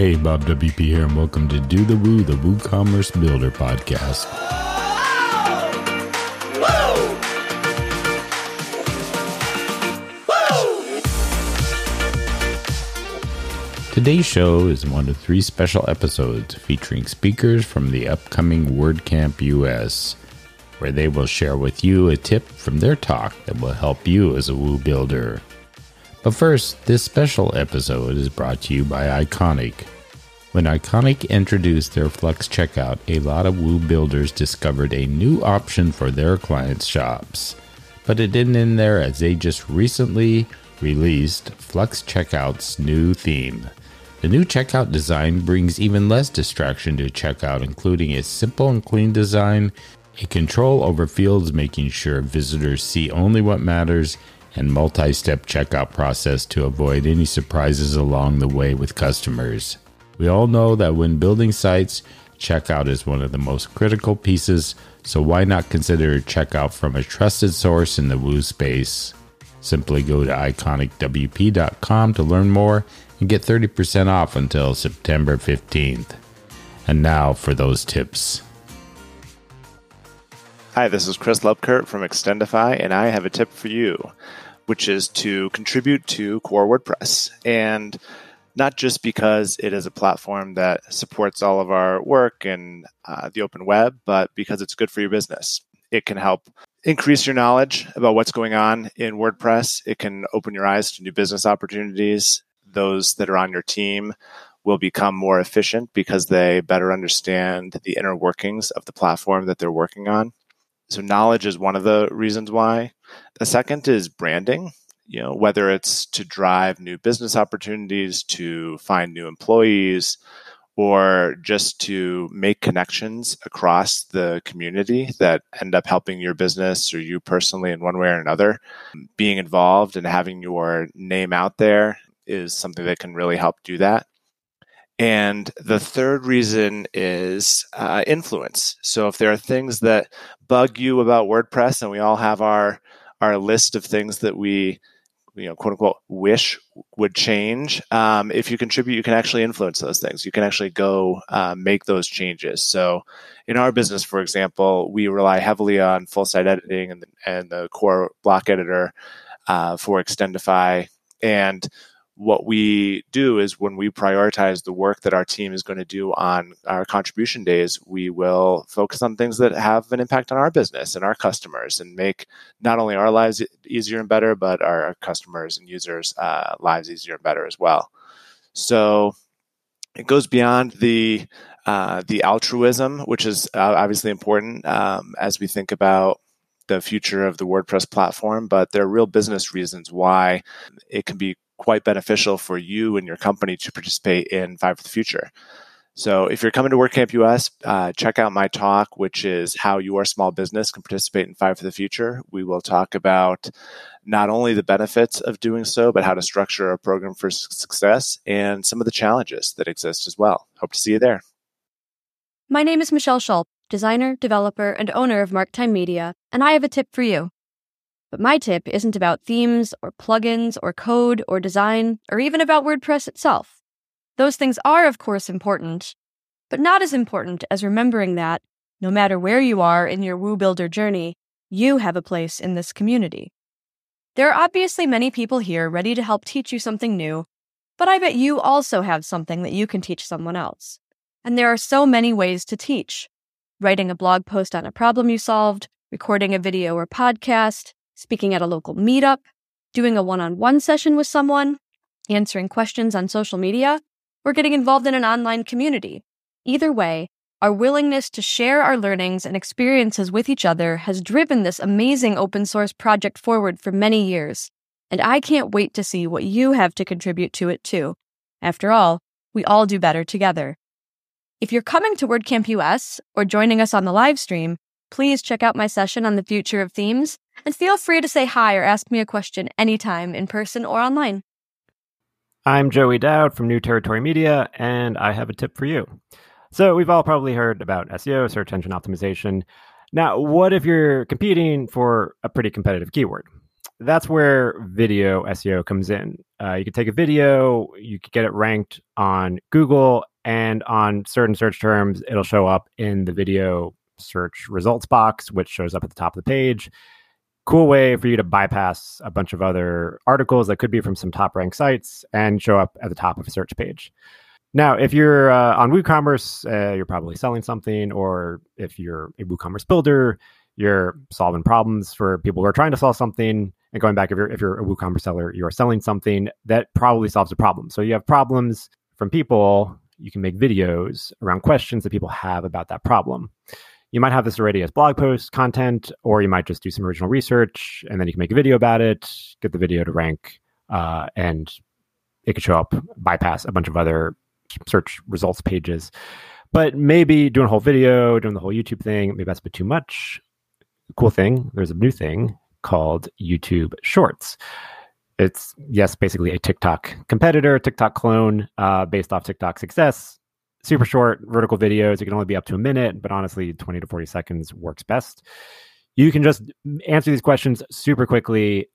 Hey, Bob WP here, and welcome to Do the Woo, the WooCommerce Builder podcast. Today's show is one of three special episodes featuring speakers from the upcoming WordCamp US, where they will share with you a tip from their talk that will help you as a Woo builder. But first, this special episode is brought to you by Iconic. When Iconic introduced their Flux Checkout, a lot of Woo builders discovered a new option for their clients' shops. But it didn't end there as they just recently released Flux Checkout's new theme. The new checkout design brings even less distraction to checkout, including a simple and clean design, a control over fields making sure visitors see only what matters, and multi step checkout process to avoid any surprises along the way with customers. We all know that when building sites, checkout is one of the most critical pieces, so why not consider checkout from a trusted source in the Woo space? Simply go to iconicwp.com to learn more and get 30% off until September 15th. And now for those tips. Hi, this is Chris Lubkert from Extendify, and I have a tip for you, which is to contribute to Core WordPress. And not just because it is a platform that supports all of our work and uh, the open web, but because it's good for your business. It can help increase your knowledge about what's going on in WordPress. It can open your eyes to new business opportunities. Those that are on your team will become more efficient because they better understand the inner workings of the platform that they're working on. So knowledge is one of the reasons why. The second is branding. You know, whether it's to drive new business opportunities, to find new employees, or just to make connections across the community that end up helping your business or you personally in one way or another. Being involved and having your name out there is something that can really help do that. And the third reason is uh, influence. So if there are things that bug you about WordPress, and we all have our our list of things that we you know quote unquote wish would change um, if you contribute you can actually influence those things. You can actually go uh, make those changes. So in our business for example we rely heavily on full site editing and, and the core block editor uh, for extendify. And what we do is when we prioritize the work that our team is going to do on our contribution days, we will focus on things that have an impact on our business and our customers and make not only our lives easier and better, but our customers and users' uh, lives easier and better as well. So it goes beyond the uh, the altruism, which is uh, obviously important um, as we think about the future of the WordPress platform, but there are real business reasons why it can be quite beneficial for you and your company to participate in Five for the Future. So, if you're coming to WordCamp US, uh, check out my talk, which is how your small business can participate in Five for the Future. We will talk about not only the benefits of doing so, but how to structure a program for success and some of the challenges that exist as well. Hope to see you there. My name is Michelle Schulp, designer, developer, and owner of Marktime Media, and I have a tip for you. But my tip isn't about themes or plugins or code or design or even about WordPress itself. Those things are, of course, important, but not as important as remembering that, no matter where you are in your Woo Builder journey, you have a place in this community. There are obviously many people here ready to help teach you something new, but I bet you also have something that you can teach someone else. And there are so many ways to teach writing a blog post on a problem you solved, recording a video or podcast, speaking at a local meetup, doing a one on one session with someone, answering questions on social media, or getting involved in an online community. Either way, our willingness to share our learnings and experiences with each other has driven this amazing open source project forward for many years, and I can't wait to see what you have to contribute to it too. After all, we all do better together. If you're coming to WordCamp US or joining us on the live stream, please check out my session on the future of themes and feel free to say hi or ask me a question anytime in person or online. I'm Joey Dowd from New Territory Media, and I have a tip for you. So, we've all probably heard about SEO, search engine optimization. Now, what if you're competing for a pretty competitive keyword? that's where video SEO comes in. Uh, you could take a video, you could get it ranked on Google, and on certain search terms, it'll show up in the video search results box, which shows up at the top of the page. Cool way for you to bypass a bunch of other articles that could be from some top ranked sites and show up at the top of a search page. Now, if you're uh, on WooCommerce, uh, you're probably selling something, or if you're a WooCommerce builder, you're solving problems for people who are trying to solve something. And going back, if you're if you're a WooCommerce seller, you are selling something that probably solves a problem. So you have problems from people. You can make videos around questions that people have about that problem. You might have this already as blog post content, or you might just do some original research and then you can make a video about it, get the video to rank, uh, and it could show up, bypass a bunch of other search results pages. But maybe doing a whole video, doing the whole YouTube thing, maybe that's a bit too much. Cool thing, there's a new thing called YouTube Shorts. It's, yes, basically a TikTok competitor, TikTok clone uh, based off TikTok success. Super short vertical videos. It can only be up to a minute, but honestly, 20 to 40 seconds works best. You can just answer these questions super quickly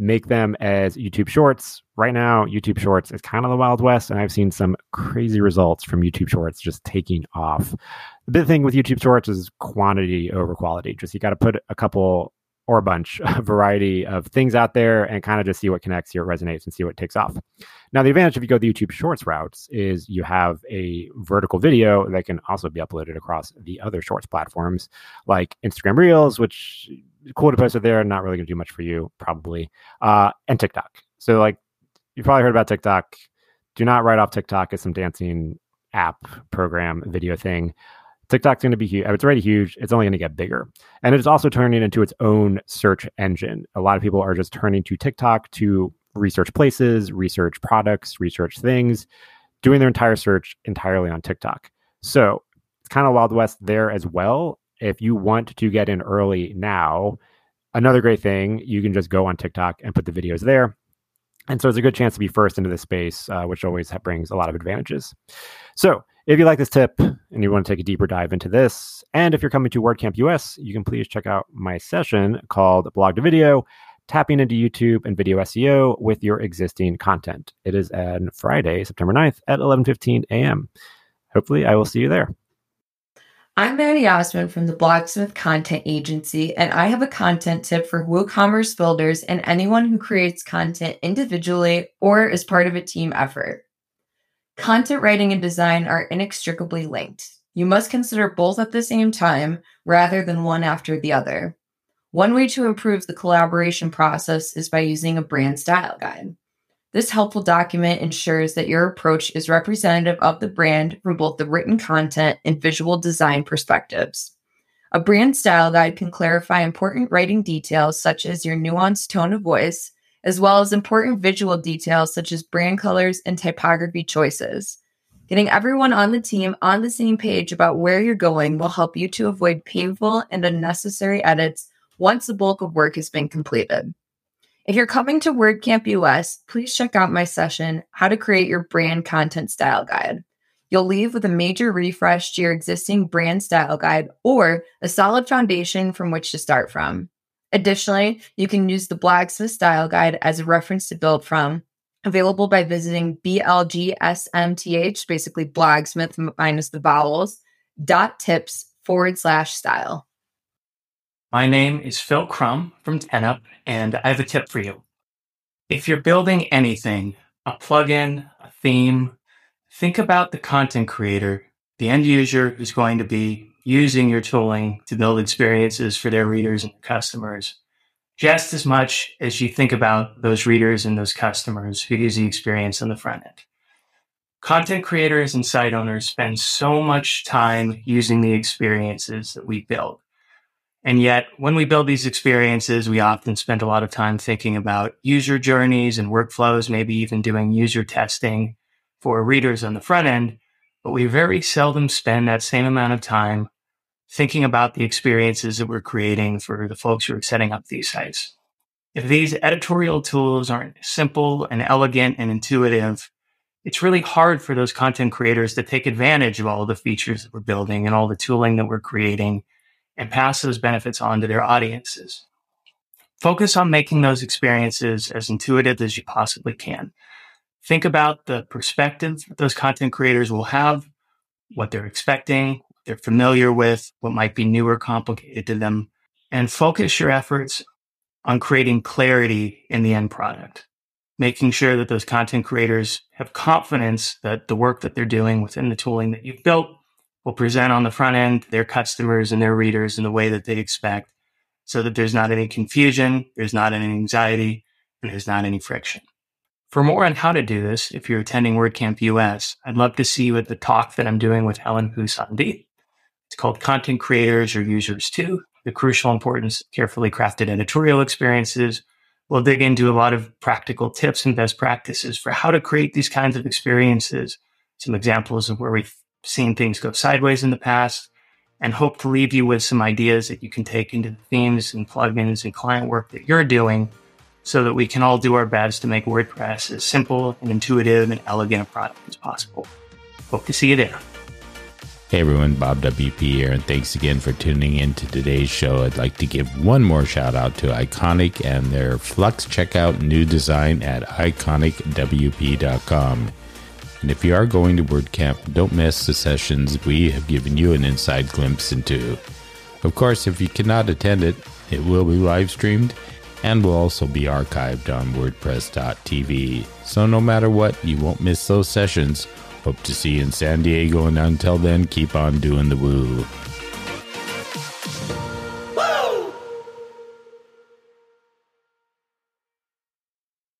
make them as YouTube Shorts. Right now, YouTube Shorts is kind of the Wild West, and I've seen some crazy results from YouTube Shorts just taking off. The big thing with YouTube Shorts is quantity over quality. Just you got to put a couple or a bunch of variety of things out there and kind of just see what connects, what resonates, and see what takes off. Now, the advantage if you go the YouTube Shorts routes is you have a vertical video that can also be uploaded across the other Shorts platforms like Instagram Reels, which cool to post it there. Not really going to do much for you, probably. Uh, and TikTok. So, like, you've probably heard about TikTok. Do not write off TikTok as some dancing app program video thing. TikTok's going to be huge. It's already huge. It's only going to get bigger. And it's also turning into its own search engine. A lot of people are just turning to TikTok to research places, research products, research things, doing their entire search entirely on TikTok. So it's kind of Wild West there as well if you want to get in early now, another great thing, you can just go on TikTok and put the videos there. And so it's a good chance to be first into this space, uh, which always brings a lot of advantages. So if you like this tip and you want to take a deeper dive into this, and if you're coming to WordCamp US, you can please check out my session called Blog to Video, tapping into YouTube and video SEO with your existing content. It is on Friday, September 9th at 11:15 a.m. Hopefully, I will see you there. I'm Maddie Osman from the Blogsmith Content Agency, and I have a content tip for WooCommerce builders and anyone who creates content individually or as part of a team effort. Content writing and design are inextricably linked. You must consider both at the same time rather than one after the other. One way to improve the collaboration process is by using a brand style guide. This helpful document ensures that your approach is representative of the brand from both the written content and visual design perspectives. A brand style guide can clarify important writing details such as your nuanced tone of voice, as well as important visual details such as brand colors and typography choices. Getting everyone on the team on the same page about where you're going will help you to avoid painful and unnecessary edits once the bulk of work has been completed. If you're coming to WordCamp US, please check out my session, How to Create Your Brand Content Style Guide. You'll leave with a major refresh to your existing brand style guide or a solid foundation from which to start from. Additionally, you can use the Blogsmith Style Guide as a reference to build from, available by visiting BLGSMTH, basically Blogsmith minus the vowels, dot tips forward slash style. My name is Phil Crumm from 10up, and I have a tip for you. If you're building anything, a plugin, a theme, think about the content creator, the end user who's going to be using your tooling to build experiences for their readers and customers, just as much as you think about those readers and those customers who use the experience on the front end. Content creators and site owners spend so much time using the experiences that we build. And yet, when we build these experiences, we often spend a lot of time thinking about user journeys and workflows, maybe even doing user testing for readers on the front end. But we very seldom spend that same amount of time thinking about the experiences that we're creating for the folks who are setting up these sites. If these editorial tools aren't simple and elegant and intuitive, it's really hard for those content creators to take advantage of all the features that we're building and all the tooling that we're creating and pass those benefits on to their audiences. focus on making those experiences as intuitive as you possibly can. Think about the perspective that those content creators will have, what they're expecting, what they're familiar with, what might be new or complicated to them, and focus your efforts on creating clarity in the end product, making sure that those content creators have confidence that the work that they're doing within the tooling that you've built will present on the front end their customers and their readers in the way that they expect so that there's not any confusion, there's not any anxiety, and there's not any friction. For more on how to do this, if you're attending WordCamp US, I'd love to see you at the talk that I'm doing with Helen Hou-Sandí. It's called Content Creators or Users Too, the crucial importance of carefully crafted editorial experiences. We'll dig into a lot of practical tips and best practices for how to create these kinds of experiences, some examples of where we've seen things go sideways in the past, and hope to leave you with some ideas that you can take into the themes and plugins and client work that you're doing so that we can all do our best to make WordPress as simple and intuitive and elegant a product as possible. Hope to see you there. Hey everyone, Bob WP here, and thanks again for tuning in to today's show. I'd like to give one more shout out to Iconic and their Flux checkout new design at iconicwp.com. And if you are going to WordCamp, don't miss the sessions we have given you an inside glimpse into. Of course, if you cannot attend it, it will be live streamed and will also be archived on WordPress.tv. So no matter what, you won't miss those sessions. Hope to see you in San Diego, and until then, keep on doing the woo.